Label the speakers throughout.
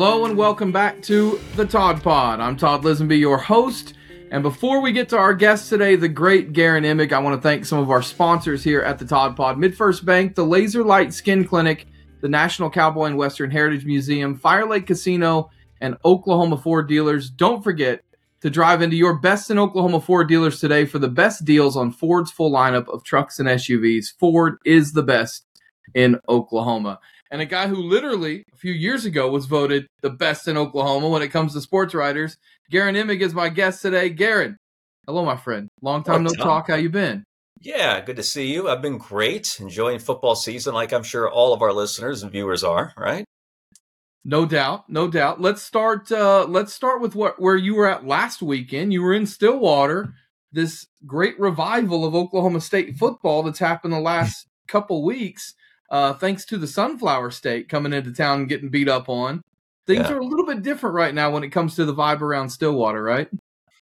Speaker 1: Hello and welcome back to the Todd Pod. I'm Todd Lisenbee, your host. And before we get to our guest today, the great Guerin Emig, I want to thank some of our sponsors here at the Todd Pod MidFirst Bank, the Laser Light Skin Clinic, the National Cowboy and Western Heritage Museum, Fire Lake Casino, and Oklahoma Ford dealers. Don't forget to drive into your best in Oklahoma Ford dealers today for the best deals on Ford's full lineup of trucks and SUVs. Ford is the best in Oklahoma and a guy who literally a few years ago was voted the best in Oklahoma when it comes to sports writers. Guerin Emig is my guest today. Guerin, hello, my friend. Long time no talk. How you been?
Speaker 2: Yeah, good to see you. I've been great, enjoying football season, like I'm sure all of our listeners and viewers are. Right?
Speaker 1: No doubt, no doubt. Let's start. Uh, let's start with what where you were at last weekend. You were in Stillwater. This great revival of Oklahoma State football that's happened the last couple weeks uh, thanks to the Sunflower State coming into town and getting beat up on. Things yeah. are a little bit different right now when it comes to the vibe around Stillwater, right?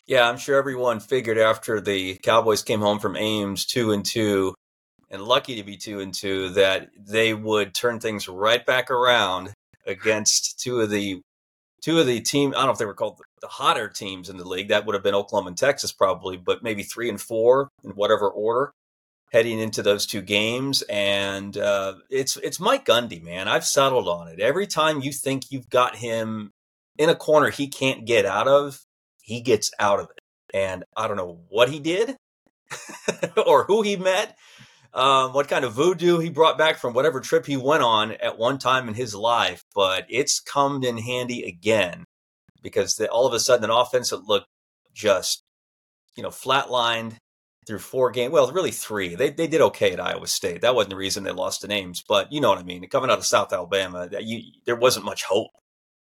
Speaker 2: Yeah, I'm sure everyone figured after the Cowboys came home from Ames two and two, and lucky to be two and two, that they would turn things right back around against two of the two of the team. I don't know if they were called the hotter teams in the league. That would have been Oklahoma and Texas probably, but maybe three and four in whatever order heading into those two games. And uh, it's it's Mike Gundy, man. I've settled on it. Every time you think you've got him in a corner he can't get out of, he gets out of it. And I don't know what he did or who he met, um, what kind of voodoo he brought back from whatever trip he went on at one time in his life, but it's come in handy again because the, all of a sudden an offense that looked just, you know, flatlined through four games. Well, really three. They they did okay at Iowa State. That wasn't the reason they lost the names, but you know what I mean. Coming out of South Alabama, you, there wasn't much hope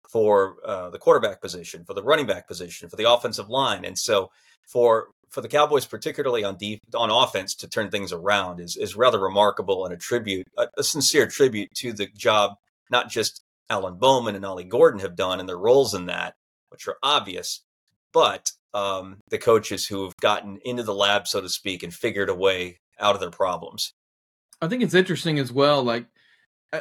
Speaker 2: for uh, the quarterback position, for the running back position, for the offensive line, and so for for the Cowboys, particularly on deep, on offense, to turn things around is is rather remarkable and a tribute, a, a sincere tribute to the job not just Alan Bowman and Ollie Gordon have done and their roles in that, which are obvious, but um, the coaches who have gotten into the lab, so to speak, and figured a way out of their problems.
Speaker 1: I think it's interesting as well. Like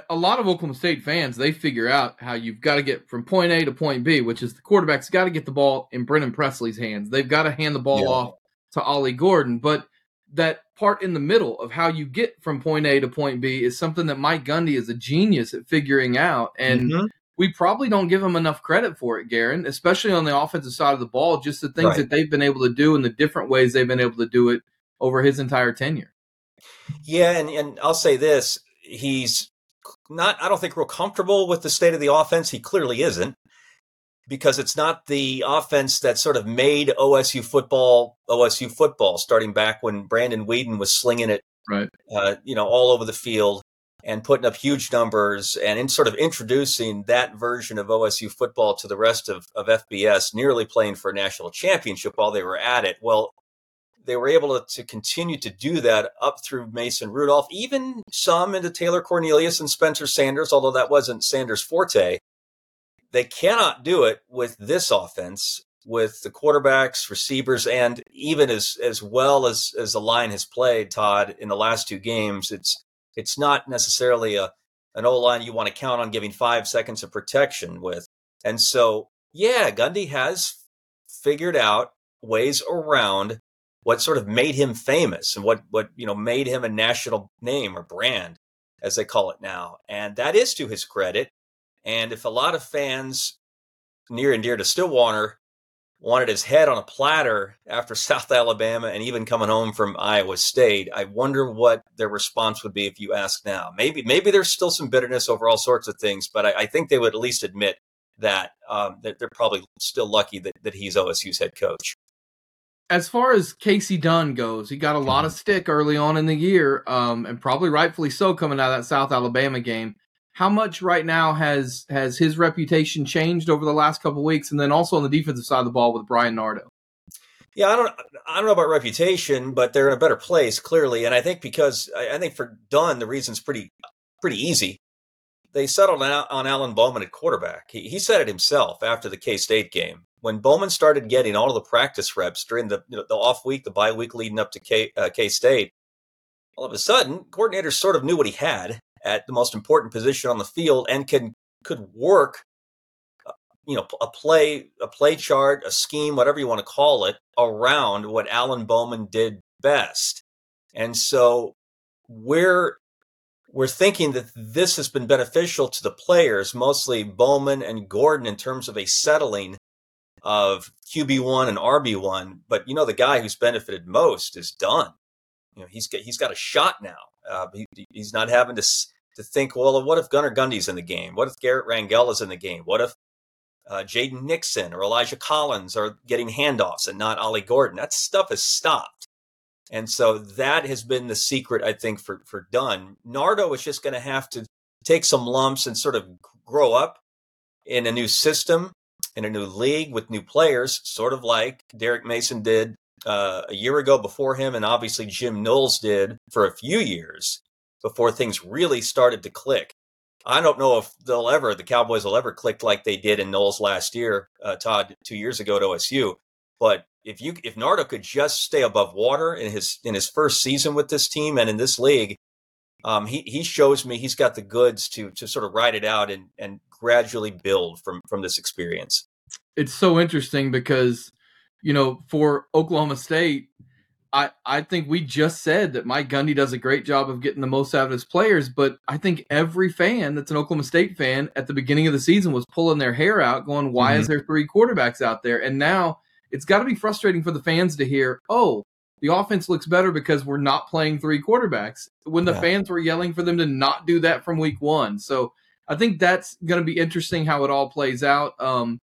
Speaker 1: a lot of Oklahoma State fans, they figure out how you've got to get from point A to point B, which is the quarterback's got to get the ball in Brennan Presley's hands. They've got to hand the ball yeah. off to Ollie Gordon. But that part in the middle of how you get from point A to point B is something that Mike Gundy is a genius at figuring out. And mm-hmm we probably don't give them enough credit for it, Guerin, especially on the offensive side of the ball, just the things right. that they've been able to do and the different ways they've been able to do it over his entire tenure.
Speaker 2: Yeah, and, and I'll say this. He's not, I don't think, real comfortable with the state of the offense. He clearly isn't because it's not the offense that sort of made OSU football OSU football, starting back when Brandon Weeden was slinging it,
Speaker 1: right?
Speaker 2: Uh, you know, all over the field and putting up huge numbers and in sort of introducing that version of OSU football to the rest of, of FBS, nearly playing for a national championship while they were at it. Well, they were able to, to continue to do that up through Mason Rudolph, even some into Taylor Cornelius and Spencer Sanders, although that wasn't Sanders' forte. They cannot do it with this offense, with the quarterbacks, receivers, and even as as well as as the line has played, Todd, in the last two games. It's it's not necessarily a an O line you want to count on giving five seconds of protection with. And so, yeah, Gundy has figured out ways around what sort of made him famous and what what you know made him a national name or brand as they call it now and that is to his credit and if a lot of fans near and dear to stillwater wanted his head on a platter after South Alabama and even coming home from Iowa State. I wonder what their response would be if you ask now. Maybe maybe there's still some bitterness over all sorts of things, but I, I think they would at least admit that, um, that they're probably still lucky that, that he's OSU's head coach.
Speaker 1: As far as Kasey Dunn goes, he got a lot of stick early on in the year, um, and probably rightfully so coming out of that South Alabama game how much right now has has his reputation changed over the last couple weeks, and then also on the defensive side of the ball with Bryan Nardo?
Speaker 2: Yeah, I don't I don't know about reputation, but they're in a better place clearly, and I think because I, think for Dunn the reason's pretty pretty easy. They settled on Alan Bowman at quarterback. He, he said it himself after the K State game when Bowman started getting all of the practice reps during the you know, the off week, the bye week leading up to K uh, K State. All of a sudden, coordinators sort of knew what he had at the most important position on the field and can could work uh, you know a play a play chart, a scheme, whatever you want to call it, around what Alan Bowman did best. And so we're we're thinking that this has been beneficial to the players, mostly Bowman and Gordon, in terms of a settling of QB1 and RB1. But you know, the guy who's benefited most is Dunn. You know, he's got, he's got a shot now. Uh, he, he's not having to to think, well, what if Gunnar Gundy's in the game? What if Garrett Rangel is in the game? What if uh, Jaden Nixon or Elijah Collins are getting handoffs and not Ollie Gordon? That stuff has stopped. And so that has been the secret, I think, for, for Dunn. Nardo is just going to have to take some lumps and sort of grow up in a new system, in a new league with new players, sort of like Derek Mason did uh, a year ago before him, and obviously Jim Knowles did for a few years before things really started to click. I don't know if they'll ever, the Cowboys will ever click like they did in Knowles last year, uh, Todd, two years ago at OSU. But if you if Nardo could just stay above water in his in his first season with this team and in this league, um, he he shows me he's got the goods to to sort of ride it out and and gradually build from from this experience.
Speaker 1: It's so interesting because you know for Oklahoma State, I I think we just said that Mike Gundy does a great job of getting the most out of his players, but I think every fan that's an Oklahoma State fan at the beginning of the season was pulling their hair out, going, "Why mm-hmm. is there three quarterbacks out there?" And now it's got to be frustrating for the fans to hear, oh, the offense looks better because we're not playing three quarterbacks when the yeah. fans were yelling for them to not do that from week one. So I think that's going to be interesting how it all plays out. Um,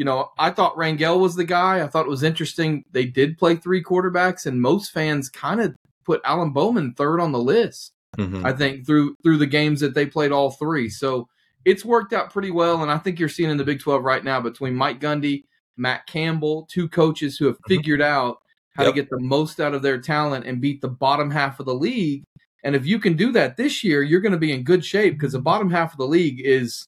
Speaker 1: you know, I thought Rangel was the guy. I thought it was interesting. They did play three quarterbacks, and most fans kind of put Alan Bowman third on the list. Mm-hmm. I think through through the games that they played all three. So it's worked out pretty well, and I think you're seeing in the Big Twelve right now between Mike Gundy Matt Campbell, two coaches who have mm-hmm. figured out how yep. to get the most out of their talent and beat the bottom half of the league. And if you can do that this year, you're going to be in good shape because the bottom half of the league is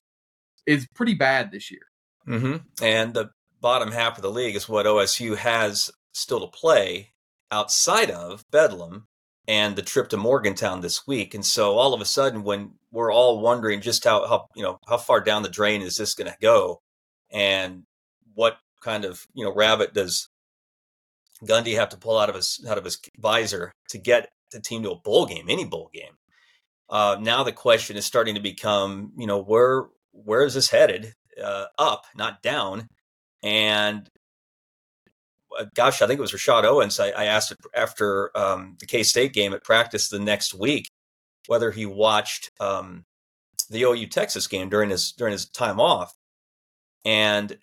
Speaker 1: is pretty bad this year.
Speaker 2: Mm-hmm. And the bottom half of the league is what OSU has still to play outside of Bedlam and the trip to Morgantown this week. And so all of a sudden, when we're all wondering just how, how you know how far down the drain is this going to go, and what kind of you know rabbit does Gundy have to pull out of his out of his visor to get the team to a bowl game, any bowl game? Uh, now the question is starting to become, you know, where where is this headed? Uh, up, not down. And uh, gosh, I think it was Rashod Owens. I, I asked after um, the K State game at practice the next week whether he watched um, the OU Texas game during his during his time off, and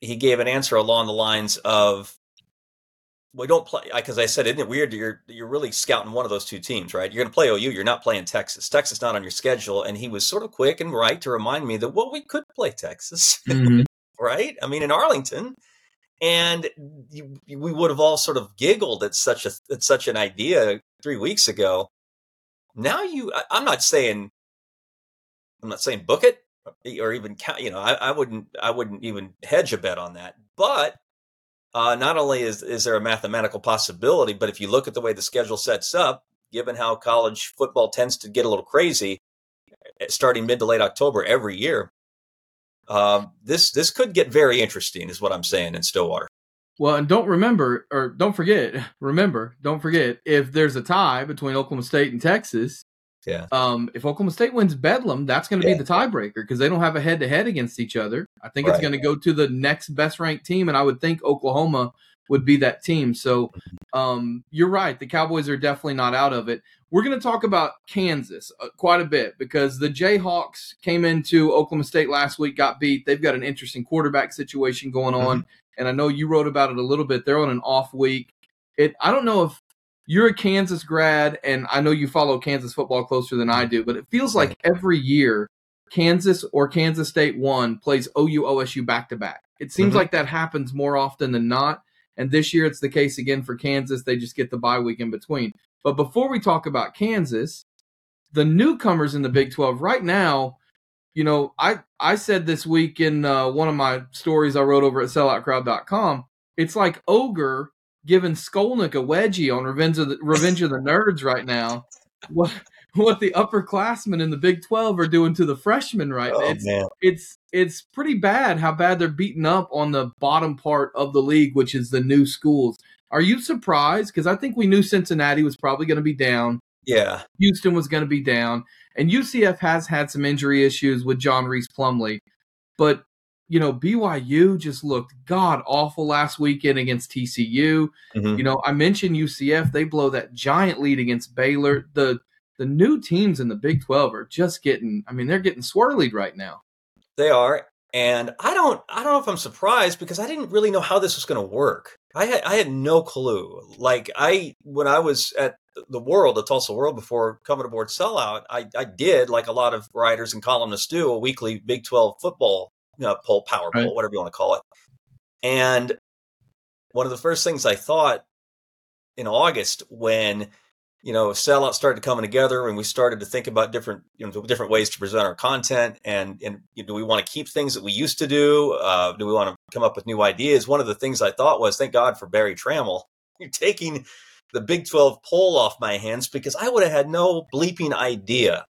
Speaker 2: he gave an answer along the lines of, "We don't play." Because I said, "Isn't it weird? You're you're really scouting one of those two teams, right? You're going to play OU. You're not playing Texas. Texas not on your schedule." And he was sort of quick and right to remind me that well, we could play Texas, mm-hmm. right? I mean, in Arlington, and we would have all sort of giggled at such a at such an idea three weeks ago. Now you, I, I'm not saying, I'm not saying book it or even count. You know, I, I wouldn't I wouldn't even hedge a bet on that. But uh, not only is is there a mathematical possibility, but if you look at the way the schedule sets up, given how college football tends to get a little crazy, eh, starting mid to late October every year, um, this this could get very interesting, is what I'm saying in Stillwater.
Speaker 1: Well, and don't remember or don't forget, remember, don't forget if there's a tie between Oklahoma State and Texas,
Speaker 2: yeah.
Speaker 1: Um, if Oklahoma State wins Bedlam, that's going to yeah. be the tiebreaker because they don't have a head to head against each other. I think right. it's going to go to the next best ranked team, and I would think Oklahoma would be that team. So um, you're right. The Cowboys are definitely not out of it. We're going to talk about Kansas uh, quite a bit because the Jayhawks came into Oklahoma State last week, got beat. They've got an interesting quarterback situation going on. Mm-hmm. And I know you wrote about it a little bit. They're on an off week. It I don't know if you're a Kansas grad, and I know you follow Kansas football closer than I do, but it feels like every year Kansas or Kansas State one plays OU OSU back to back. It seems mm-hmm. like that happens more often than not. And this year it's the case again for Kansas. They just get the bye week in between. But before we talk about Kansas, the newcomers in the Big 12 right now, you know, I, I said this week in uh, one of my stories I wrote over at selloutcrowd.com, it's like Ogre giving Skolnick a wedgie on Revenge of the Revenge of the Nerds right now. What what the upperclassmen in the Big Twelve are doing to the freshmen right
Speaker 2: oh,
Speaker 1: now. It's
Speaker 2: man.
Speaker 1: it's it's pretty bad how bad they're beating up on the bottom part of the league, which is the new schools. Are you surprised? Because I think we knew Cincinnati was probably going to be down.
Speaker 2: Yeah.
Speaker 1: Houston was going to be down. And UCF has had some injury issues with John Rhys Plumlee, But, you know, BYU just looked god awful last weekend against TCU. Mm-hmm. You know, I mentioned UCF. They blow that giant lead against Baylor. The the new teams in the Big 12 are just getting, I mean, they're getting swirled right now.
Speaker 2: They are. And I don't I don't know if I'm surprised because I didn't really know how this was going to work. I had I had no clue. Like I when I was at the World, the Tulsa World before coming aboard Sellout, I, I did like a lot of writers and columnists do a weekly Big 12 football you know, poll, power poll, right. whatever you want to call it. And one of the first things I thought in August when you know, sellout started coming together and we started to think about different, you know, different ways to present our content. And, and you know, do we want to keep things that we used to do? Uh, do we want to come up with new ideas? One of the things I thought was, thank God for Berry Tramel You're taking the Big 12 poll off my hands because I would have had no bleeping idea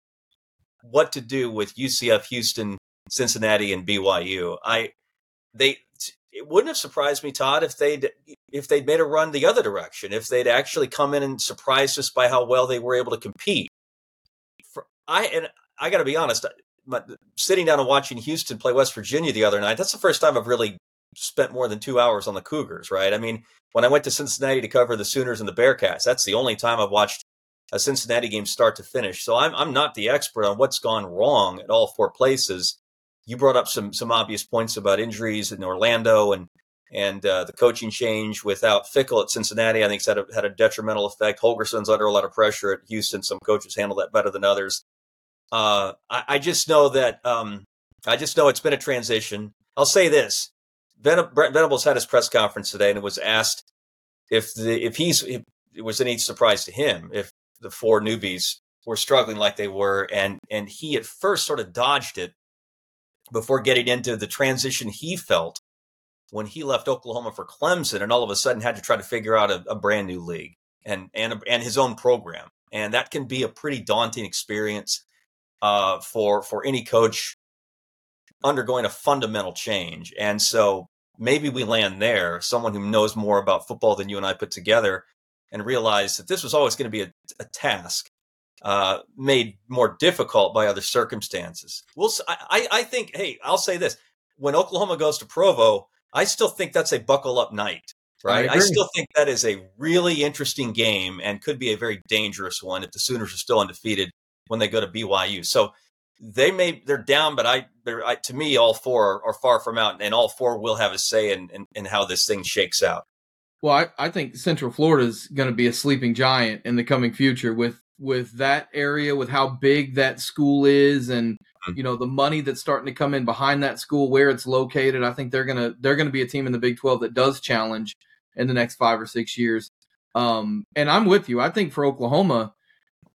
Speaker 2: what to do with UCF, Houston, Cincinnati, and BYU. I, they, it wouldn't have surprised me, Todd, if they'd if they'd made a run the other direction, if they'd actually come in and surprised us by how well they were able to compete. For, I and I got to be honest, my, sitting down and watching Houston play West Virginia the other night, that's the first time I've really spent more than two hours on the Cougars. Right? I mean, when I went to Cincinnati to cover the Sooners and the Bearcats, that's the only time I've watched a Cincinnati game start to finish. So I'm I'm not the expert on what's gone wrong at all four places you brought up some some obvious points about injuries in Orlando and and uh, the coaching change without Fickell at Cincinnati. I think had a, had a detrimental effect. Holgorsen's under a lot of pressure at Houston. Some coaches handle that better than others. Uh, I, I, just know that um, I just know it's been a transition. I'll say this: Ven- Venables had his press conference today and it was asked if the if he's if it was any surprise to him if the four newbies were struggling like they were, and and he at first sort of dodged it before getting into the transition he felt when he left Oklahoma for Clemson and all of a sudden had to try to figure out a, a brand new league and and and his own program. And that can be a pretty daunting experience uh, for for any coach undergoing a fundamental change. And so maybe we land there, someone who knows more about football than you and I put together, and realize that this was always going to be a, a task uh, made more difficult by other circumstances. We'll, I, I think, hey, I'll say this: when Oklahoma goes to Provo, I still think that's a buckle up night. Right, I, I still think that is a really interesting game and could be a very dangerous one if the Sooners are still undefeated when they go to BYU. So they may they're down, but I, I to me, all four are, far from out, and all four will have a say in, in, in how this thing shakes out.
Speaker 1: Well, I, I think Central Florida is going to be a sleeping giant in the coming future with with that area, with how big that school is, and mm-hmm. you know the money that's starting to come in behind that school, where it's located. I think they're gonna they're gonna be a team in the Big Twelve that does challenge in the next five or six years. Um, and I'm with you. I think for Oklahoma,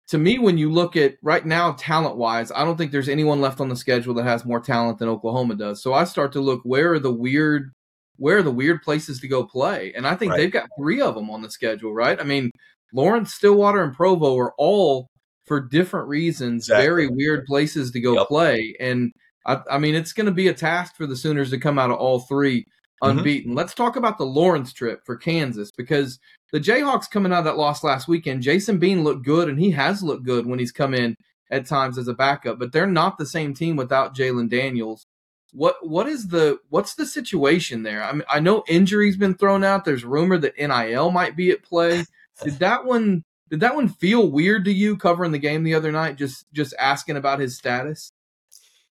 Speaker 1: to me, when you look at right now, talent wise, I don't think there's anyone left on the schedule that has more talent than Oklahoma does. So I start to look where are the weird where are the weird places to go play? And I think right. they've got three of them on the schedule, right? I mean, Lawrence, Stillwater, and Provo are all for different reasons exactly. very weird places to go yep. play. And I, I mean, it's going to be a task for the Sooners to come out of all three mm-hmm. unbeaten. Mm-hmm. Let's talk about the Lawrence trip for Kansas because the Jayhawks coming out of that loss last weekend, Jason Bean looked good, and he has looked good when he's come in at times as a backup, but they're not the same team without Jalon Daniels. What what is the what's the situation there? I mean, I know injuries been thrown out. There's rumor that NIL might be at play. Did that one did that one feel weird to you covering the game the other night? Just just asking about his status.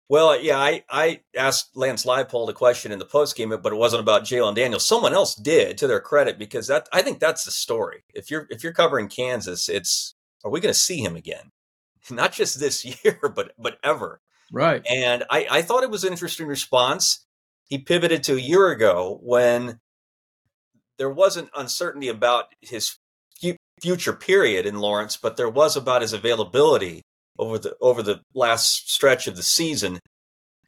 Speaker 2: Well, yeah, I, I asked Lance Leipold a question in the post game, but it wasn't about Jalon Daniels. Someone else did, to their credit, because that I think that's the story. If you're if you're covering Kansas, it's are we going to see him again? Not just this year, but but ever.
Speaker 1: Right.
Speaker 2: And I, I thought it was an interesting response. He pivoted to a year ago when there wasn't uncertainty about his future period in Lawrence, but there was about his availability over the over the last stretch of the season.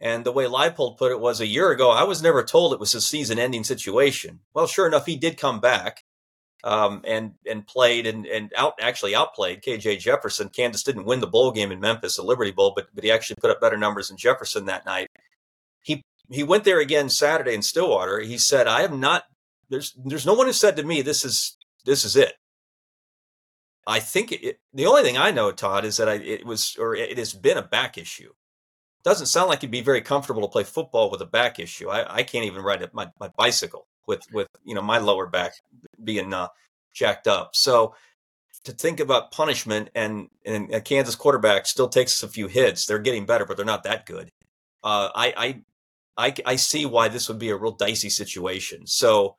Speaker 2: And the way Leipold put it was a year ago, I was never told it was a season-ending situation. Well, sure enough, he did come back um, and and played and and out actually outplayed KJ Jefferson. Kansas didn't win the bowl game in Memphis, the Liberty Bowl, but but he actually put up better numbers than Jefferson that night. he he went there again Saturday in Stillwater. He said, "I have not. There's there's no one who said to me this is this is it." I think it, the only thing I know, Todd, is that I, it was or it has been a back issue. Doesn't sound like you'd be very comfortable to play football with a back issue. I, I can't even ride my, my bicycle with with you know my lower back being uh, jacked up. So to think about punishment and and a Kansas quarterback still takes a few hits. They're getting better, but they're not that good. Uh, I, I I I see why this would be a real dicey situation. So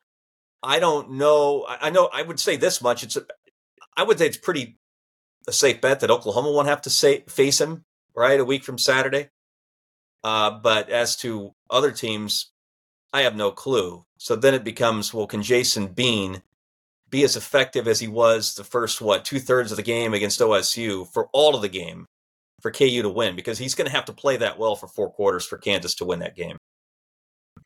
Speaker 2: I don't know. I know I would say this much. It's a, I would say it's pretty a safe bet that Oklahoma won't have to say, face him right a week from Saturday. Uh, but as to other teams, I have no clue. So then it becomes, well, can Jason Bean be as effective as he was the first what two thirds of the game against OSU for all of the game for KU to win? Because he's going to have to play that well for four quarters for Kansas to win that game.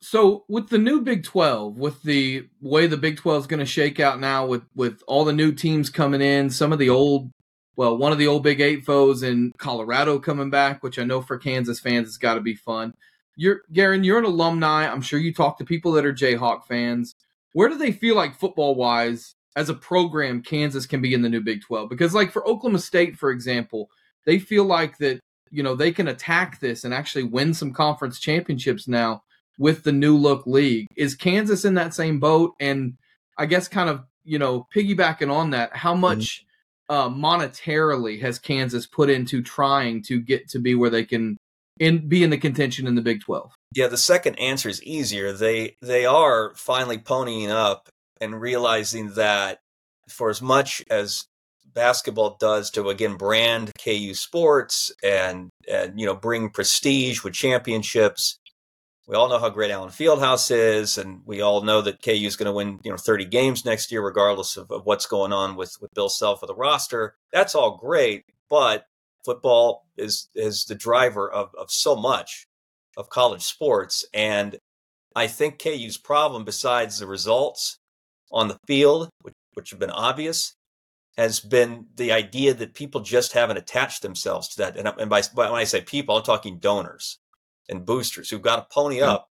Speaker 1: So with the new Big 12, with the way the Big 12 is going to shake out now with with all the new teams coming in, some of the old well, one of the old Big 8 foes in Colorado coming back, which I know for Kansas fans it's got to be fun. You're Guerin, you're an alumni. I'm sure you talk to people that are Jayhawk fans. Where do they feel like football wise as a program Kansas can be in the new Big 12? Because like for Oklahoma State for example, they feel like that, you know, they can attack this and actually win some conference championships now with the new look league. Is Kansas in that same boat? And I guess kind of, you know, piggybacking on that, how mm-hmm. much uh, monetarily has Kansas put into trying to get to be where they can in be in the contention in the Big 12?
Speaker 2: Yeah, the second answer is easier. They they are finally ponying up and realizing that for as much as basketball does to again brand KU sports and and you know bring prestige with championships, we all know how great Allen Fieldhouse is, and we all know that KU is going to win, you know, 30 games next year, regardless of, of what's going on with, with Bill Self or the roster. That's all great, but football is is the driver of, of so much of college sports. And I think KU's problem, besides the results on the field, which, which have been obvious, has been the idea that people just haven't attached themselves to that. And, and by, when I say people, I'm talking donors and boosters who've got to pony up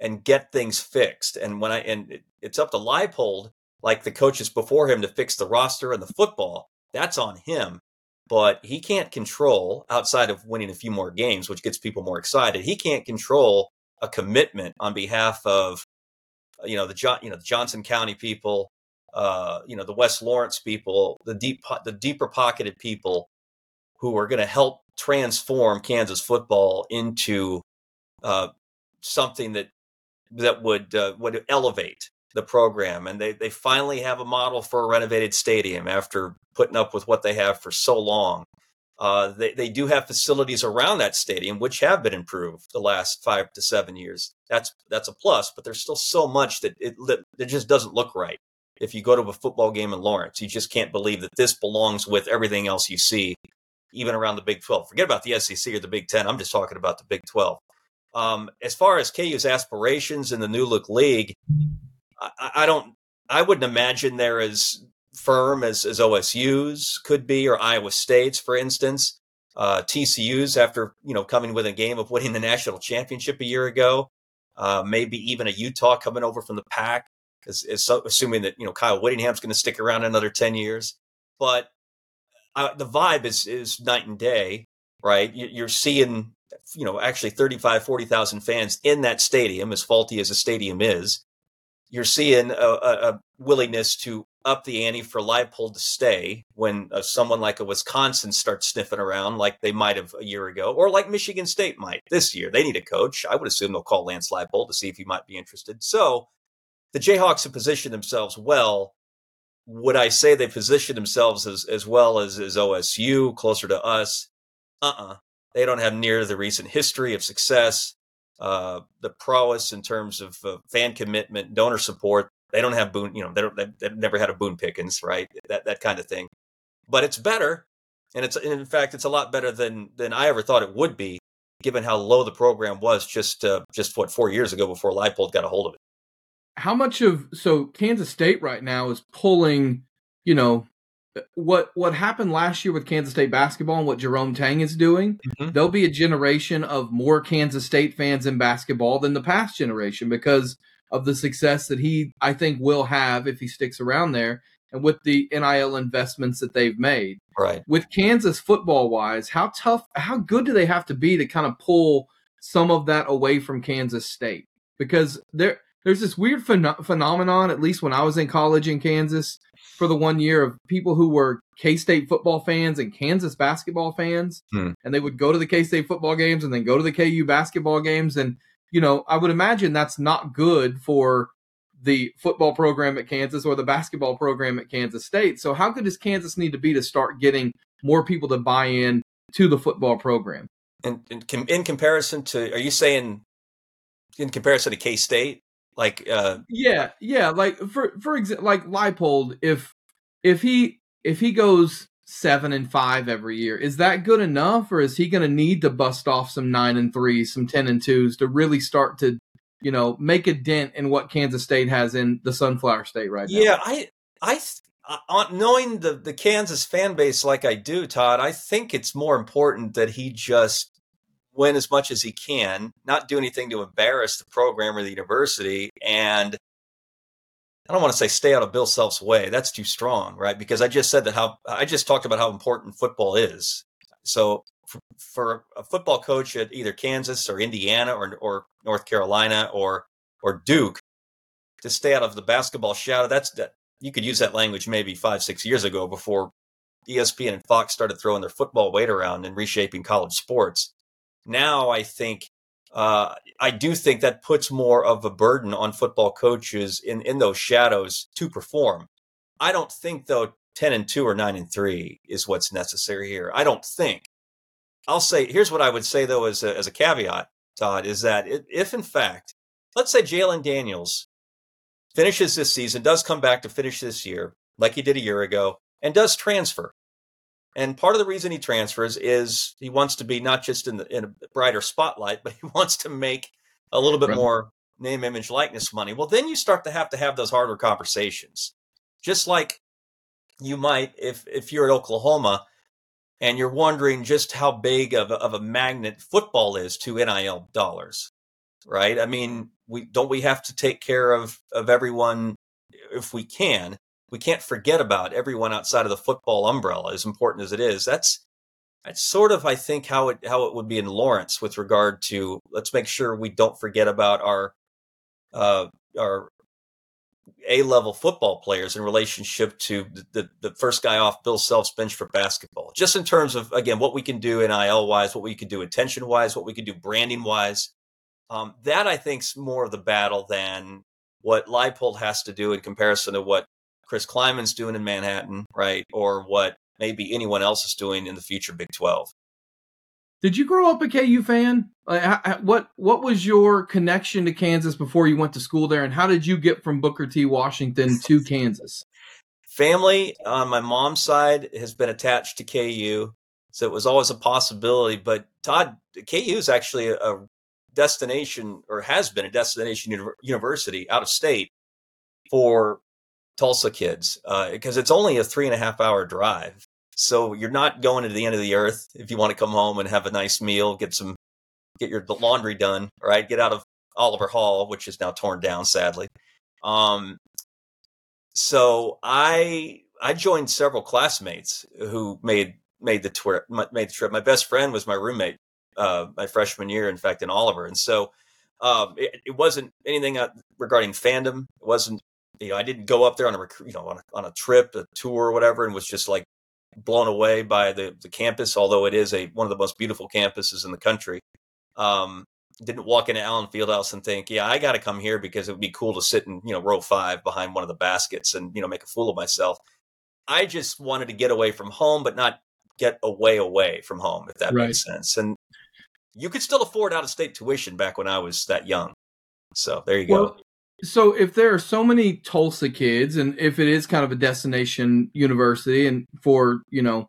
Speaker 2: and get things fixed. And when I and it, it's up to Leipold, like the coaches before him, to fix the roster and the football. That's on him. But he can't control outside of winning a few more games, which gets people more excited. He can't control a commitment on behalf of you know the John, you know the Johnson County people, uh, you know the West Lawrence people, the deep the deeper pocketed people who are going to help transform Kansas football into uh, something that that would uh, would elevate the program. And they they finally have a model for a renovated stadium after putting up with what they have for so long. Uh, they they do have facilities around that stadium which have been improved the last five to seven years. That's that's a plus, but there's still so much that it it just doesn't look right. If you go to a football game in Lawrence, you just can't believe that this belongs with everything else you see, even around the Big 12. Forget about the SEC or the Big 10. I'm just talking about the Big 12. Um, as far as KU's aspirations in the new look league, I, I, don't. I wouldn't imagine they're as firm as, as OSU's could be, or Iowa State's, for instance. Uh, TCU's after you know coming within a game of winning the national championship a year ago. Uh, maybe even a Utah coming over from the pack, assuming that you know Kyle Whittingham's going to stick around another ten years. But uh, the vibe is is night and day, right? You're seeing you know, actually 35, 40,000 fans in that stadium, as faulty as a stadium is, you're seeing a, a, willingness to up the ante for Leipold to stay when uh, someone like a Wisconsin starts sniffing around like they might have a year ago, or like Michigan State might this year. They need a coach. I would assume they'll call Lance Leipold to see if he might be interested. So the Jayhawks have positioned themselves well. Would I say they positioned themselves as, as well as, as OSU, closer to us? Uh uh-uh. uh they don't have near the recent history of success, uh, the prowess in terms of uh, fan commitment, donor support. They don't have Boone, you know, they don't, they've never had a Boone Pickens, right? That that kind of thing. But it's better, and it's in fact it's a lot better than than I ever thought it would be, given how low the program was just uh, just what four years ago before Leipold got a hold of it.
Speaker 1: How much of so Kansas State right now is pulling, you know, what what happened last year with Kansas State basketball and what Jerome Tang is doing, mm-hmm. there'll be a generation of more Kansas State fans in basketball than the past generation because of the success that he I think will have if he sticks around there and with the NIL investments that they've made.
Speaker 2: Right.
Speaker 1: With Kansas football wise, how tough how good do they have to be to kind of pull some of that away from Kansas State? Because there there's this weird phen- phenomenon at least when I was in college in Kansas for the one year of people who were K State football fans and Kansas basketball fans, hmm. and they would go to the K State football games and then go to the KU basketball games. And, you know, I would imagine that's not good for the football program at Kansas or the basketball program at Kansas State. So, how good does Kansas need to be to start getting more people to buy in to the football program?
Speaker 2: In, in, in comparison to, are you saying in comparison to K State? Like, uh,
Speaker 1: yeah, yeah. Like for for example, like Leipold, if if he if he goes seven and five every year, is that good enough, or is he going to need to bust off some nine and threes, some ten and twos to really start to, you know, make a dent in what Kansas State has in the Sunflower State right
Speaker 2: now? Yeah, I I uh, knowing the the Kansas fan base like I do, Todd, I think it's more important that he just win as much as he can, not do anything to embarrass the program or the university, and I don't want to say stay out of Bill Self's way. That's too strong, right? Because I just said that how I just talked about how important football is. So for, for a football coach at either Kansas or Indiana or or North Carolina or or Duke to stay out of the basketball shadow, that's that you could use that language maybe five six years ago before ESPN and Fox started throwing their football weight around and reshaping college sports. Now I think uh, I do think that puts more of a burden on football coaches in in those shadows to perform. I don't think though ten and two or nine and three is what's necessary here. I don't think. I'll say here's what I would say though as a, as a caveat, Todd, is that if in fact, let's say Jalon Daniels finishes this season, does come back to finish this year like he did a year ago, and does transfer. And part of the reason he transfers is he wants to be not just in, the, in a brighter spotlight, but he wants to make a little bit right. more name, image, likeness money. Well, then you start to have to have those harder conversations. Just like you might if if you're at Oklahoma and you're wondering just how big of a, of a magnet football is to NIL dollars, right? I mean, we don't we have to take care of of everyone if we can we can't forget about everyone outside of the football umbrella, as important as it is. That's that's sort of, I think, how it how it would be in Lawrence with regard to let's make sure we don't forget about our uh, our A level football players in relationship to the, the, the first guy off Bill Self's bench for basketball. Just in terms of again what we can do NIL wise, what we can do attention wise, what we can do branding wise. Um, that I think's more of the battle than what Leipold has to do in comparison to what Chris Klieman's doing in Manhattan, right? Or what maybe anyone else is doing in the future Big 12.
Speaker 1: Did you grow up a KU fan? what what was your connection to Kansas before you went to school there, and how did you get from Booker T. Washington to Kansas?
Speaker 2: Family on my mom's side has been attached to KU, so it was always a possibility. But Todd, KU is actually a destination, or has been a destination university out of state for Tulsa kids because uh, it's only a three and a half hour drive. So you're not going to the end of the earth if you want to come home and have a nice meal, get some, get your laundry done, right? Get out of Oliver Hall, which is now torn down, sadly. Um, so I I joined several classmates who made made the trip. Made the trip. My best friend was my roommate uh, my freshman year, in fact, in Oliver, and so um, it, it, wasn't anything uh, regarding fandom. It wasn't you know, I didn't go up there on a you know on a, on a trip, a tour, or whatever, and was just like blown away by the the campus. Although it is a one of the most beautiful campuses in the country, um, didn't walk into Allen Fieldhouse and think, yeah, I got to come here because it would be cool to sit in you know row five behind one of the baskets and you know make a fool of myself. I just wanted to get away from home, but not get away away from home, if that right. makes sense. And you could still afford out of state tuition back when I was that young. So there you well, go.
Speaker 1: So if there are so many Tulsa kids, and if it is kind of a destination university, and for you know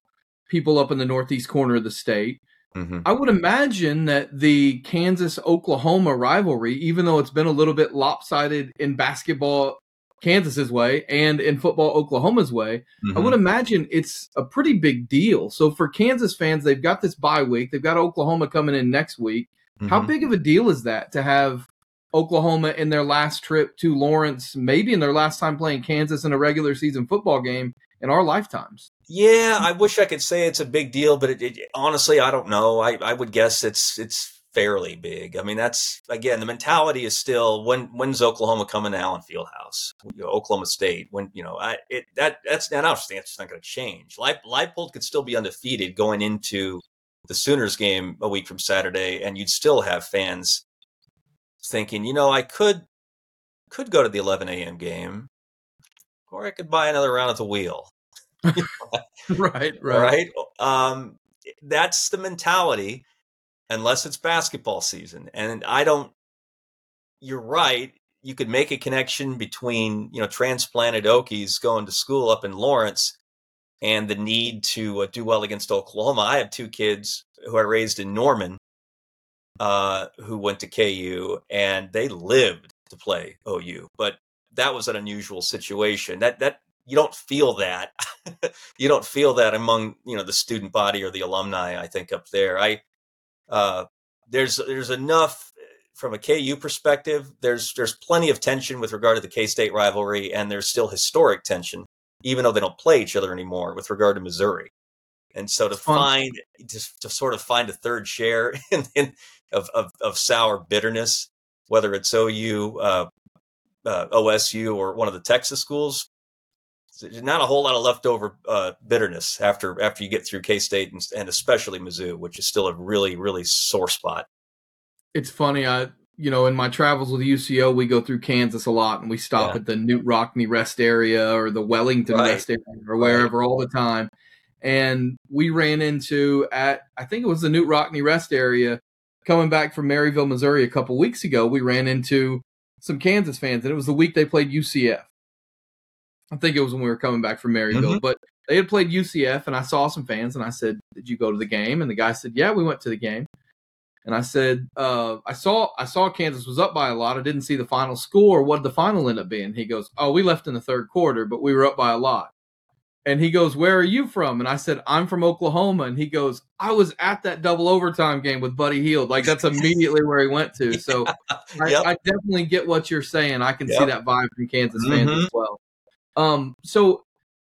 Speaker 1: people up in the northeast corner of the state, mm-hmm. I would imagine that the Kansas Oklahoma rivalry, even though it's been a little bit lopsided in basketball Kansas's way and in football Oklahoma's way, mm-hmm. I would imagine it's a pretty big deal. So for Kansas fans, they've got this bye week. They've got Oklahoma coming in next week. Mm-hmm. How big of a deal is that to have Oklahoma in their last trip to Lawrence, maybe in their last time playing Kansas in a regular season football game in our lifetimes?
Speaker 2: Yeah, I wish I could say it's a big deal, but it, it, honestly, I don't know. I, I would guess it's it's fairly big. I mean, that's again the mentality is still when when's Oklahoma coming to Allen Fieldhouse? You know, Oklahoma State. When you know, I it that that's I understand it's not going to change. Leipold could still be undefeated going into the Sooners game a week from Saturday, and you'd still have fans thinking, you know, I could could go to the 11 a.m. game, or I could buy another round at the wheel.
Speaker 1: right, right,
Speaker 2: right. Um, that's the mentality unless it's basketball season. And I don't, you're right. You could make a connection between, you know, transplanted Okies going to school up in Lawrence and the need to uh, do well against Oklahoma. I have two kids who I raised in Norman uh, who went to KU and they lived to play OU, but that was an unusual situation. That, that, you don't feel that. you don't feel that among, you know, the student body or the alumni, I think up there. I, uh, there's there's enough from a KU perspective. There's there's plenty of tension with regard to the K State rivalry, and there's still historic tension, even though they don't play each other anymore with regard to Missouri. And so to find to, to sort of find a third share in, in of, of, of sour bitterness, whether it's OU, uh, uh, OSU, or one of the Texas schools, not a whole lot of leftover uh, bitterness after after you get through K State and, and, especially Mizzou, which is still a really really sore spot.
Speaker 1: It's funny, I you know in my travels with UCO, we go through Kansas a lot, and we stop yeah. at the Knute Rockne rest area or the Wellington right. rest area or wherever right. all the time. And we ran into at I think it was the Knute Rockne rest area coming back from Maryville, Missouri a couple weeks ago. We ran into some Kansas fans, and it was the week they played UCF I think it was when we were coming back from Maryville, mm-hmm. but they had played UCF, and I saw some fans, and I said, "Did you go to the game?" And the guy said, "Yeah, we went to the game." And I said, uh, "I saw I saw Kansas was up by a lot. I didn't see the final score. What did the final end up being?" He goes, "Oh, we left in the third quarter, but we were up by a lot." And he goes, "Where are you from?" And I said, "I'm from Oklahoma." And he goes, "I was at that double overtime game with Buddy Hield. Like that's immediately where he went to." So yep. I, I, definitely get what you're saying. I can yep. see that vibe from Kansas fans mm-hmm. as well. Um, so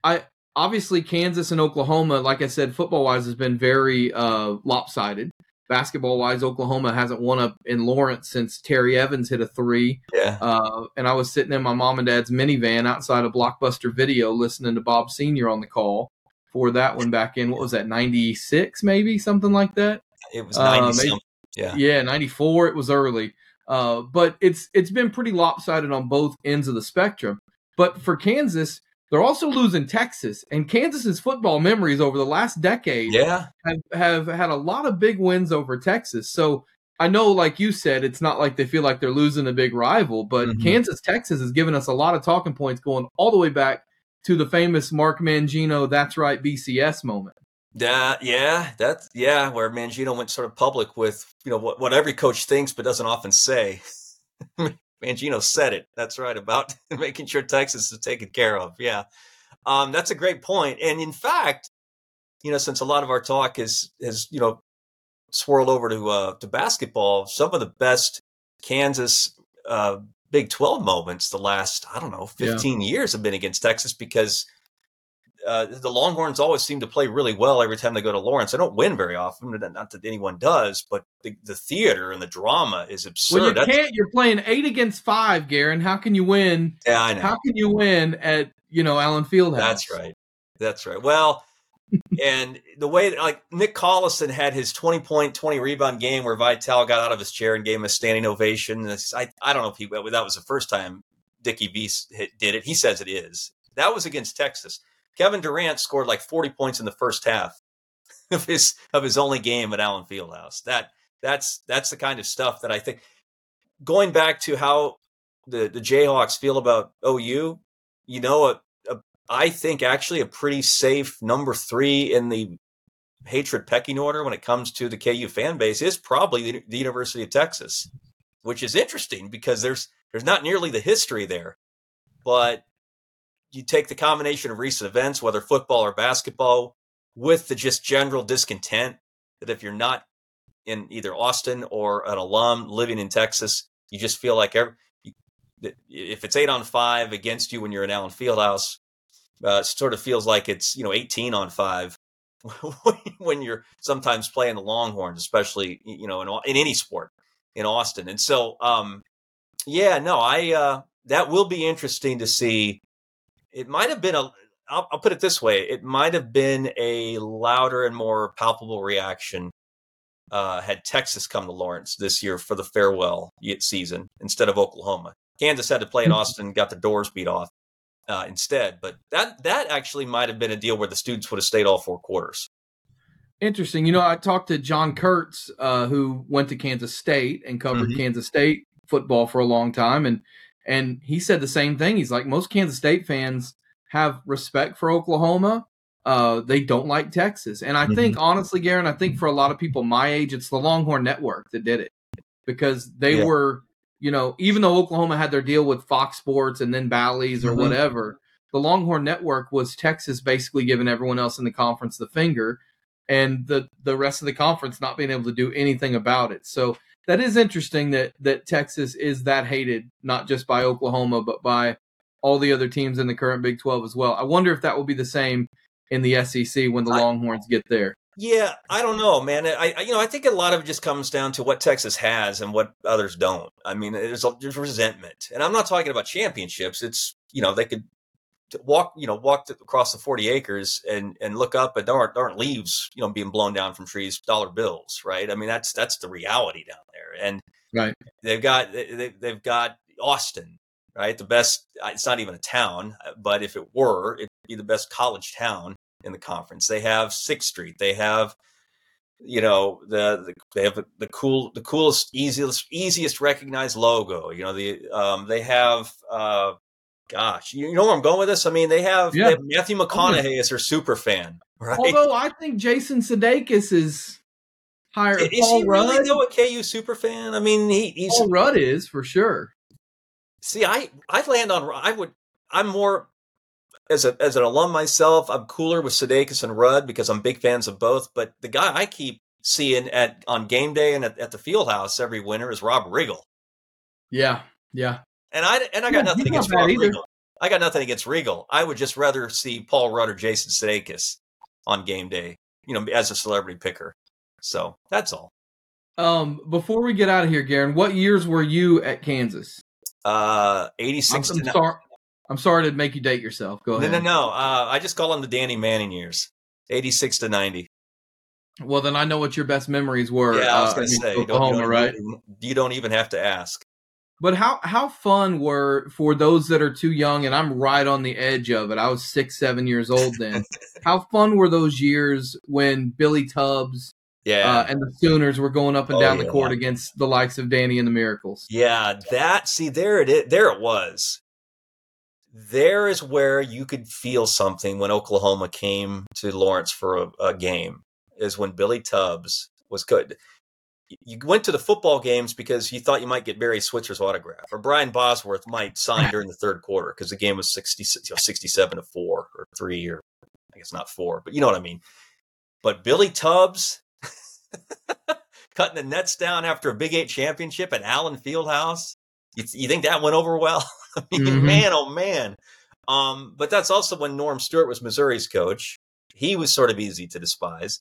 Speaker 1: I obviously Kansas and Oklahoma, like I said, football wise has been very uh, lopsided. Basketball wise, Oklahoma hasn't won up in Lawrence since Terry Evans hit a three.
Speaker 2: Yeah.
Speaker 1: Uh, and I was sitting in my mom and dad's minivan outside of Blockbuster Video listening to Bob Senior on the call for that one back in what was that ninety six maybe something like that.
Speaker 2: It was ninety uh, Yeah.
Speaker 1: Yeah, ninety four. It was early. Uh, but it's it's been pretty lopsided on both ends of the spectrum. But for Kansas, they're also losing Texas, and Kansas's football memories over the last decade
Speaker 2: yeah.
Speaker 1: have, have had a lot of big wins over Texas. So I know, like you said, it's not like they feel like they're losing a big rival, but mm-hmm. Kansas Texas has given us a lot of talking points going all the way back to the famous Mark Mangino, that's right, BCS moment.
Speaker 2: That yeah, that's yeah, where Mangino went sort of public with you know what, what every coach thinks but doesn't often say. Mangino said it. That's right about making sure Texas is taken care of. Yeah, um, that's a great point. And in fact, you know, since a lot of our talk is has you know swirled over to uh, to basketball, some of the best Kansas uh, Big Twelve moments the last I don't know fifteen yeah. years have been against Texas because uh, the Longhorns always seem to play really well every time they go to Lawrence. They don't win very often, not that anyone does, but the, the theater and the drama is absurd.
Speaker 1: Well, you That's, can't. You're playing eight against five, Guerin. How can you win?
Speaker 2: Yeah, I know.
Speaker 1: How can you win at you know Allen Fieldhouse?
Speaker 2: That's right. That's right. Well, and the way like Nick Collison had his 20 point, 20 rebound game where Vitale got out of his chair and gave him a standing ovation. I, I don't know if he that was the first time Dickie V did it. He says it is. That was against Texas. Kevin Durant scored like 40 points in the first half of his of his only game at Allen Fieldhouse. That that's that's the kind of stuff that I think going back to how the the Jayhawks feel about OU, you know, a, a, I think actually a pretty safe number 3 in the hatred pecking order when it comes to the KU fan base is probably the, the University of Texas, which is interesting because there's there's not nearly the history there but you take the combination of recent events, whether football or basketball, with the just general discontent that if you're not in either Austin or an alum living in Texas, you just feel like every, if it's eight on five against you when you're in Allen Fieldhouse, uh, it sort of feels like it's you know 18 on five when you're sometimes playing the Longhorns, especially you know in, in any sport in Austin. And so, um, yeah, no, I uh, that will be interesting to see. It might have been a. I'll, I'll put it this way: it might have been a louder and more palpable reaction uh, had Texas come to Lawrence this year for the farewell season instead of Oklahoma. Kansas had to play in mm-hmm. Austin, got the doors beat off uh, instead. But that that actually might have been a deal where the students would have stayed all four quarters.
Speaker 1: Interesting. You know, I talked to John Kurtz, uh, who went to Kansas State and covered mm-hmm. Kansas State football for a long time, and and he said the same thing. He's like, most Kansas State fans have respect for Oklahoma. Uh, they don't like Texas, and I mm-hmm. think honestly, Guerin, I think for a lot of people my age, it's the Longhorn Network that did it because they yeah. were you know, even though Oklahoma had their deal with Fox Sports and then Bally's or mm-hmm. whatever, the Longhorn Network was Texas basically giving everyone else in the conference the finger, and the the rest of the conference not being able to do anything about it. So that is interesting that that Texas is that hated, not just by Oklahoma, but by all the other teams in the current Big Twelve as well. I wonder if that will be the same in the SEC when the Longhorns get there.
Speaker 2: Yeah, I don't know, man. I, I, you know I think a lot of it just comes down to what Texas has and what others don't. I mean, there's a, there's resentment, and I'm not talking about championships. It's you know they could walk you know walk across the 40 acres and and look up and there aren't, there aren't leaves you know being blown down from trees dollar bills right i mean that's that's the reality down there and
Speaker 1: right
Speaker 2: they've got they, they've got austin right the best it's not even a town but if it were it'd be the best college town in the conference. They have Sixth Street. They have you know the, the, they have the cool the coolest easiest easiest recognized logo you know the um they have uh gosh you know where i'm going with this i mean they have, yeah. they have matthew mcconaughey as their super fan right
Speaker 1: although i think jason sudeikis is higher is paul
Speaker 2: he
Speaker 1: rudd
Speaker 2: really though a ku super fan i mean he, he's
Speaker 1: paul rudd is for sure
Speaker 2: see i i land on i would i'm more as a as an alum myself, I'm cooler with Sudeikis and Rudd because I'm big fans of both. But the guy I keep seeing at on game day and at, at the field house every winter is Rob Riggle.
Speaker 1: Yeah, yeah.
Speaker 2: And I and I got yeah, nothing against either. I got nothing against Riggle. I would just rather see Paul Rudd or Jason Sudeikis on game day, you know, as a celebrity picker. So that's all.
Speaker 1: Um, before we get out of here, Guerin, what years were you at Kansas?
Speaker 2: Uh, eighty six. I'm,
Speaker 1: I'm sorry. I'm sorry to make you date yourself. Go ahead.
Speaker 2: No, no, no. Uh, I just call them the Danny Manning years, 86 to 90.
Speaker 1: Well, then I know what your best memories were.
Speaker 2: Yeah, I was uh, going to say
Speaker 1: Oklahoma, you don't, right?
Speaker 2: You don't even have to ask.
Speaker 1: But how how fun were for those that are too young, and I'm right on the edge of it. I was six, seven years old then. how fun were those years when Billy Tubbs,
Speaker 2: yeah,
Speaker 1: uh, and the Sooners were going up and oh, down yeah. the court against the likes of Danny and the Miracles?
Speaker 2: Yeah, that see there it is, there it was there is where you could feel something when Oklahoma came to Lawrence for a, a game. Is when Billy Tubbs was good. You went to the football games because you thought you might get Barry Switzer's autograph, or Brian Bosworth might sign during the third quarter because the game was 60, you know, 67 to four or three, or I guess not four, but you know what I mean. But Billy Tubbs cutting the nets down after a Big Eight championship at Allen Fieldhouse. You, you think that went over well? I mean, mm-hmm. man, oh man. Um, but that's also when Norm Stewart was Missouri's coach. He was sort of easy to despise.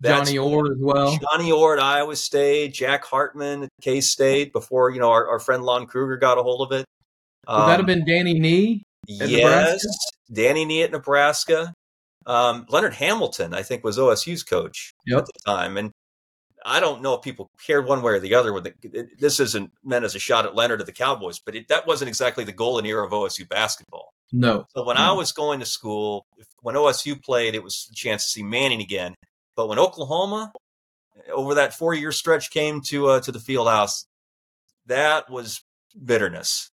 Speaker 1: That's Johnny Orr as well.
Speaker 2: Johnny Orr, Iowa State. Jack Hartman, K State. Before you know, our, our, friend Lon Kruger got a hold of it.
Speaker 1: Um, Would that have um, been Danny Nee?
Speaker 2: Yes, Nebraska? Danny Nee at Nebraska. Um, Leonard Hamilton, I think, was OSU's coach yep. at the time, and I don't know if people cared one way or the other. With the, this isn't meant as a shot at Leonard or the Cowboys, but it, that wasn't exactly the golden era of OSU basketball.
Speaker 1: No.
Speaker 2: So when
Speaker 1: no.
Speaker 2: I was going to school, when OSU played, it was a chance to see Manning again. But when Oklahoma, over that four year stretch, came to uh, to the field house, that was bitterness.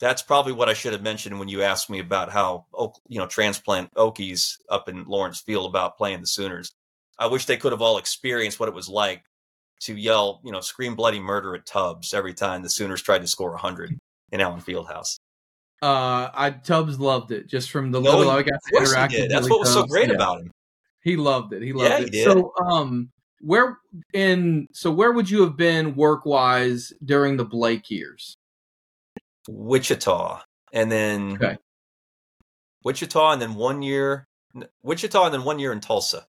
Speaker 2: That's probably what I should have mentioned when you asked me about how you know transplant Okies up in Lawrence feel about playing the Sooners. I wish they could have all experienced what it was like to yell, you know, scream bloody murder at Tubbs every time the Sooners tried to score 100 in Allen Fieldhouse.
Speaker 1: Uh, I Tubbs loved it just from the
Speaker 2: No,
Speaker 1: little I got to interact with
Speaker 2: That's what was so great
Speaker 1: Yeah.
Speaker 2: about him.
Speaker 1: He loved it. He loved
Speaker 2: Yeah, he
Speaker 1: it.
Speaker 2: did.
Speaker 1: So, um, where in so where would you have been work wise during the Blake years?
Speaker 2: Wichita, and then
Speaker 1: Okay.
Speaker 2: Wichita, and then one year Wichita, and then one year in Tulsa.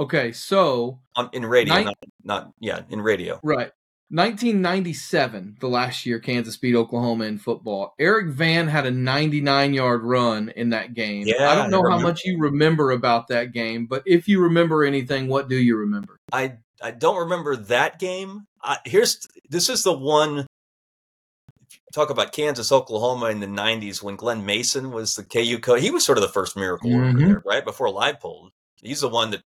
Speaker 1: Okay, so
Speaker 2: Um, in radio,
Speaker 1: Nin-
Speaker 2: not, not yeah, in radio.
Speaker 1: right, 1997, the last year Kansas beat Oklahoma in football. Eric Vann had a 99 yard run in that game.
Speaker 2: Yeah,
Speaker 1: I don't know
Speaker 2: I
Speaker 1: how much you remember about that game, but if you remember anything, what do you remember?
Speaker 2: I I don't remember that game. I, here's this is the one. Talk about Kansas, Oklahoma in the '90s when Glen Mason was the KU coach. He was sort of the first miracle worker
Speaker 1: Mhm.
Speaker 2: there, right before Leipold. He's the one that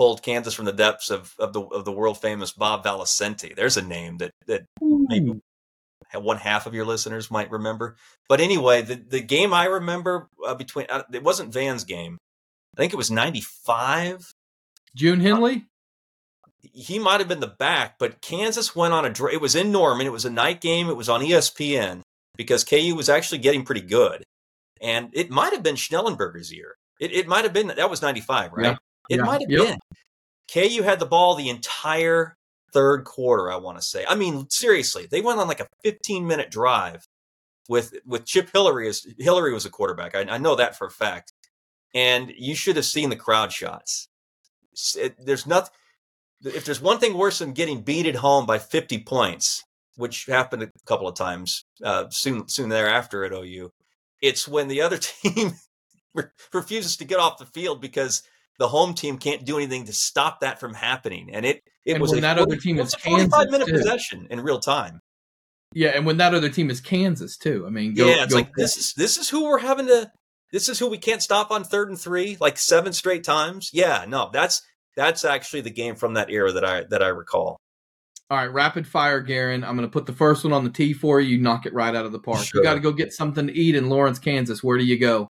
Speaker 2: pulled Kansas from the depths of, of the of the world famous Bob Valesente. There's a name that that maybe one half of your listeners might remember. But anyway, the the game I remember uh, between uh, it wasn't Vann's game. I think it was '95
Speaker 1: June Henley?
Speaker 2: he might have been the back, but Kansas went on a. dr- It was in Norman. It was a night game. It was on ESPN because KU was actually getting pretty good, and it might have been Schnellenberger's year. It, it might have been that was ninety five, right?
Speaker 1: Yeah.
Speaker 2: It
Speaker 1: Yeah.
Speaker 2: might have
Speaker 1: Yep.
Speaker 2: been. KU had the ball the entire third quarter. I want to say. I mean, seriously, they went on like a fifteen minute drive with with Chip Hilleary as Hilleary was a quarterback. I, I know that for a fact, and you should have seen the crowd shots. It- there's nothing if there's one thing worse than getting beat at home by 50 points, which happened a couple of times uh, soon soon thereafter at OU, it's when the other team refuses to get off the field because the home team can't do anything to stop that from happening. And it it
Speaker 1: And
Speaker 2: was
Speaker 1: when
Speaker 2: a
Speaker 1: that
Speaker 2: 40
Speaker 1: other team is
Speaker 2: was a 45
Speaker 1: Kansas,
Speaker 2: minute
Speaker 1: too.
Speaker 2: possession in real time.
Speaker 1: Yeah, and when that other team is Kansas too. I mean, go,
Speaker 2: yeah, it's
Speaker 1: go
Speaker 2: like this is this is who we're having to this is who we can't stop on third and three like seven straight times. Yeah, no, that's that's actually the game from that era that I that I recall.
Speaker 1: All right, rapid fire, Guerin. I'm going to put the first one on the tee for you. You knock it right out of the park.
Speaker 2: Sure.
Speaker 1: You got to go get something to eat in Lawrence, Kansas. Where do you go?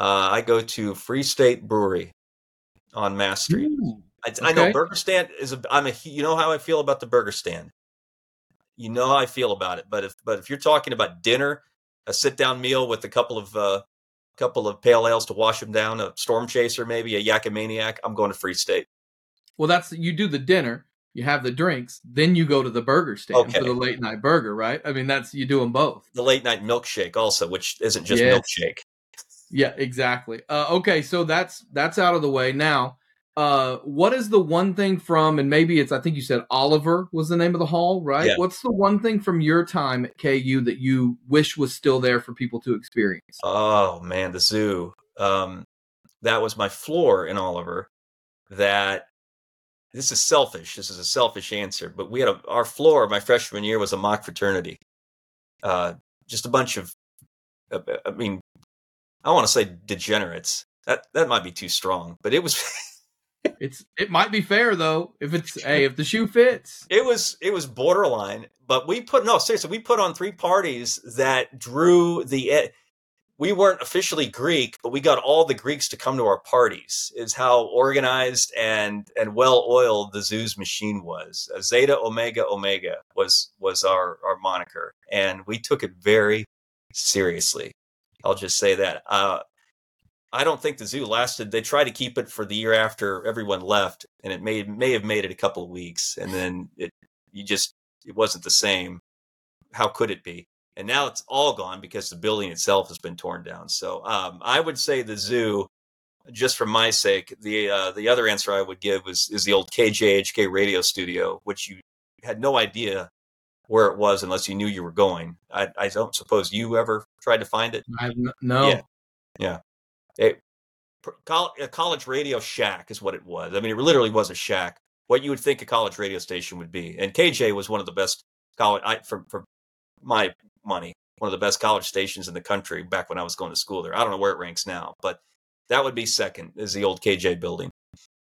Speaker 2: Uh, I go to Free State Brewery on Mass Street. I, I know Burger Stand is a. I'm a. You know how I feel about the Burger Stand. You know how I feel about it. But if but if you're talking about dinner, a sit down meal with a couple of uh, couple of pale ales to wash them down, a storm chaser maybe, a Yakamaniac, I'm going to Free State.
Speaker 1: Well, that's you do the dinner, you have the drinks, then you go to the burger stand
Speaker 2: Okay.
Speaker 1: for the late night burger, right? I mean, that's you do them both.
Speaker 2: The late night milkshake also, which isn't just
Speaker 1: Yes.
Speaker 2: milkshake.
Speaker 1: Yeah, exactly. Uh, okay, so that's that's out of the way now. Uh, what is the one thing from, and maybe it's I think you said Oliver was the name of the hall, right?
Speaker 2: Yeah.
Speaker 1: What's the one thing from your time at KU that you wish was still there for people to experience?
Speaker 2: Oh man, the zoo. Um, that was my floor in Oliver. That this is selfish. This is a selfish answer, but we had a our floor my freshman year was a mock fraternity. Uh, just a bunch of, uh, I mean, I want to say degenerates. That that might be too strong, but it was
Speaker 1: It's it might be fair though if it's hey if the shoe fits.
Speaker 2: it was it was borderline. But we put no seriously, we put on three parties that drew the. We weren't officially Greek, but we got all the Greeks to come to our parties. Is how organized and and well oiled the zoo's machine was. Uh, Zeta Omega Omega was was our our moniker, and we took it very seriously. I'll just say that. Uh, I don't think the zoo lasted. They tried to keep it for the year after everyone left, and it may may have made it a couple of weeks, and then it you just it wasn't the same. How could it be? And now it's all gone because the building itself has been torn down. So um, I would say the zoo, just for my sake. The uh, the other answer I would give was is the old KJHK radio studio, which you had no idea where it was unless you knew you were going. I, I don't suppose you ever tried to find it.
Speaker 1: I have n- no.
Speaker 2: Yeah. It, a college radio shack is what it was. I mean, it literally was a shack. What you would think a college radio station would be. And KJ was one of the best college, I, for, for my money, one of the best college stations in the country back when I was going to school there. I don't know where it ranks now, but that would be second is the old KJ building.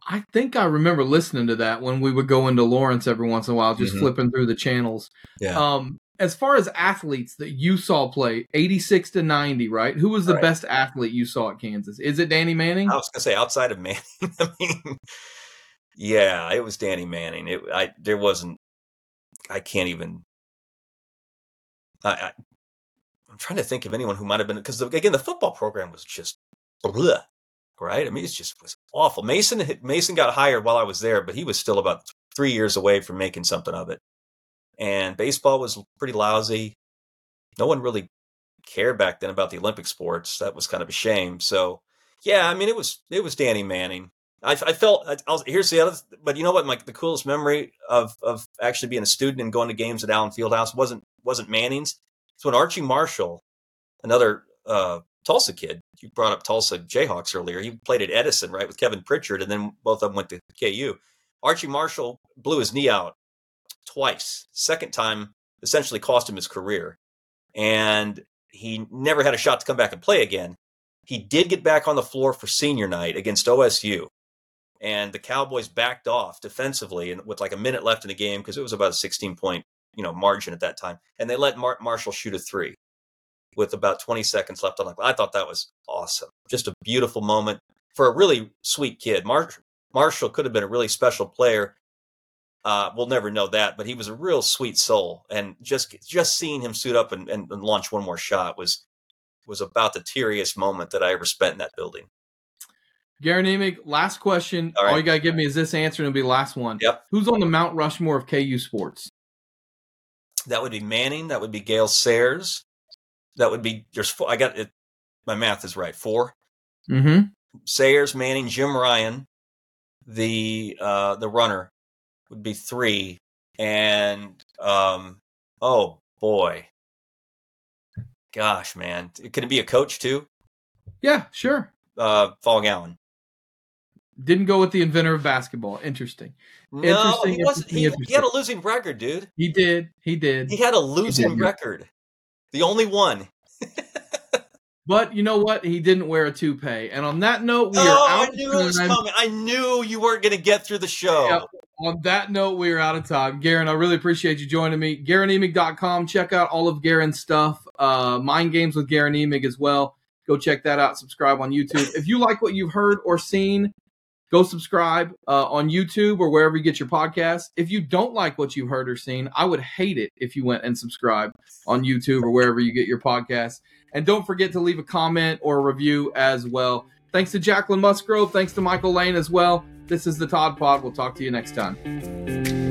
Speaker 1: I think I remember listening to that when we would go into Lawrence every once in a while, just
Speaker 2: Mhm.
Speaker 1: flipping through the channels.
Speaker 2: Yeah.
Speaker 1: Um, as far as athletes that you saw play, eighty-six to ninety, right? Who was the
Speaker 2: Right.
Speaker 1: best athlete you saw at Kansas? Is it Danny Manning?
Speaker 2: I was going to say outside of Manning. I mean, yeah, it was Danny Manning. It, I, there wasn't, I can't even, I, I I'm trying to think of anyone who might have been because again the football program was just bleh, right. I mean, it just was awful. Mason Mason got hired while I was there, but he was still about three years away from making something of it. And baseball was pretty lousy. No one really cared back then about the Olympic sports. That was kind of a shame. So, yeah, I mean, it was it was Danny Manning. I, I felt I was, here's the other, but you know what? My the coolest memory of of actually being a student and going to games at Allen Fieldhouse wasn't wasn't Manning's. It's when Archie Marshall, another uh, Tulsa kid, you brought up Tulsa Jayhawks earlier. He played at Edison, right, with Kevin Pritchard, and then both of them went to KU. Archie Marshall blew his knee out twice. Second time essentially cost him his career. And he never had a shot to come back and play again. He did get back on the floor for senior night against OSU. And the Cowboys backed off defensively and with like a minute left in the game because it was about a 16 point, you know, margin at that time. And they let Mar- Marshall shoot a three with about 20 seconds left on the clock. I thought that was awesome. Just a beautiful moment for a really sweet kid. Mar- Marshall could have been a really special player. Uh, we'll never know that, but he was a real sweet soul, and just just seeing him suit up and, and, and launch one more shot was was about the teariest moment that I ever spent in that building.
Speaker 1: Guerin Emig, last question. All, right. All you gotta give me is this answer, and it'll be the last one.
Speaker 2: Yep.
Speaker 1: Who's on the Mount Rushmore of KU sports?
Speaker 2: That would be Manning. That would be Gale Sayers. That would be there's four. I got it. My math is right. 4
Speaker 1: Mm-hmm.
Speaker 2: Sayers, Manning, Jim Ryun, the uh, the runner would be three, and um, oh boy, gosh, man, could it be a coach too?
Speaker 1: Yeah, sure.
Speaker 2: Uh, Phog Allen
Speaker 1: didn't go with the inventor of basketball. Interesting.
Speaker 2: No, interesting, he wasn't. He, he, had a losing record, dude.
Speaker 1: He did. He did.
Speaker 2: He had a losing record. The only one.
Speaker 1: But you know what? He didn't wear a toupee. And on that note, we
Speaker 2: oh,
Speaker 1: are out.
Speaker 2: I knew it was coming. I knew you weren't going to get through the show. Yeah,
Speaker 1: on that note, we are out of time. Guerin, I really appreciate you joining me. GuerinEmig.com. Check out all of Guerin's stuff. Uh, Mind Games with Guerin Emig as well. Go check that out. Subscribe on YouTube. if you like what you've heard or seen, go subscribe uh, on YouTube or wherever you get your podcast. If you don't like what you've heard or seen, I would hate it if you went and subscribed on YouTube or wherever you get your podcast. And don't forget to leave a comment or a review as well. Thanks to Jacquelyn Musgrove. Thanks to Michael Lane as well. This is the Todd Pod. We'll talk to you next time.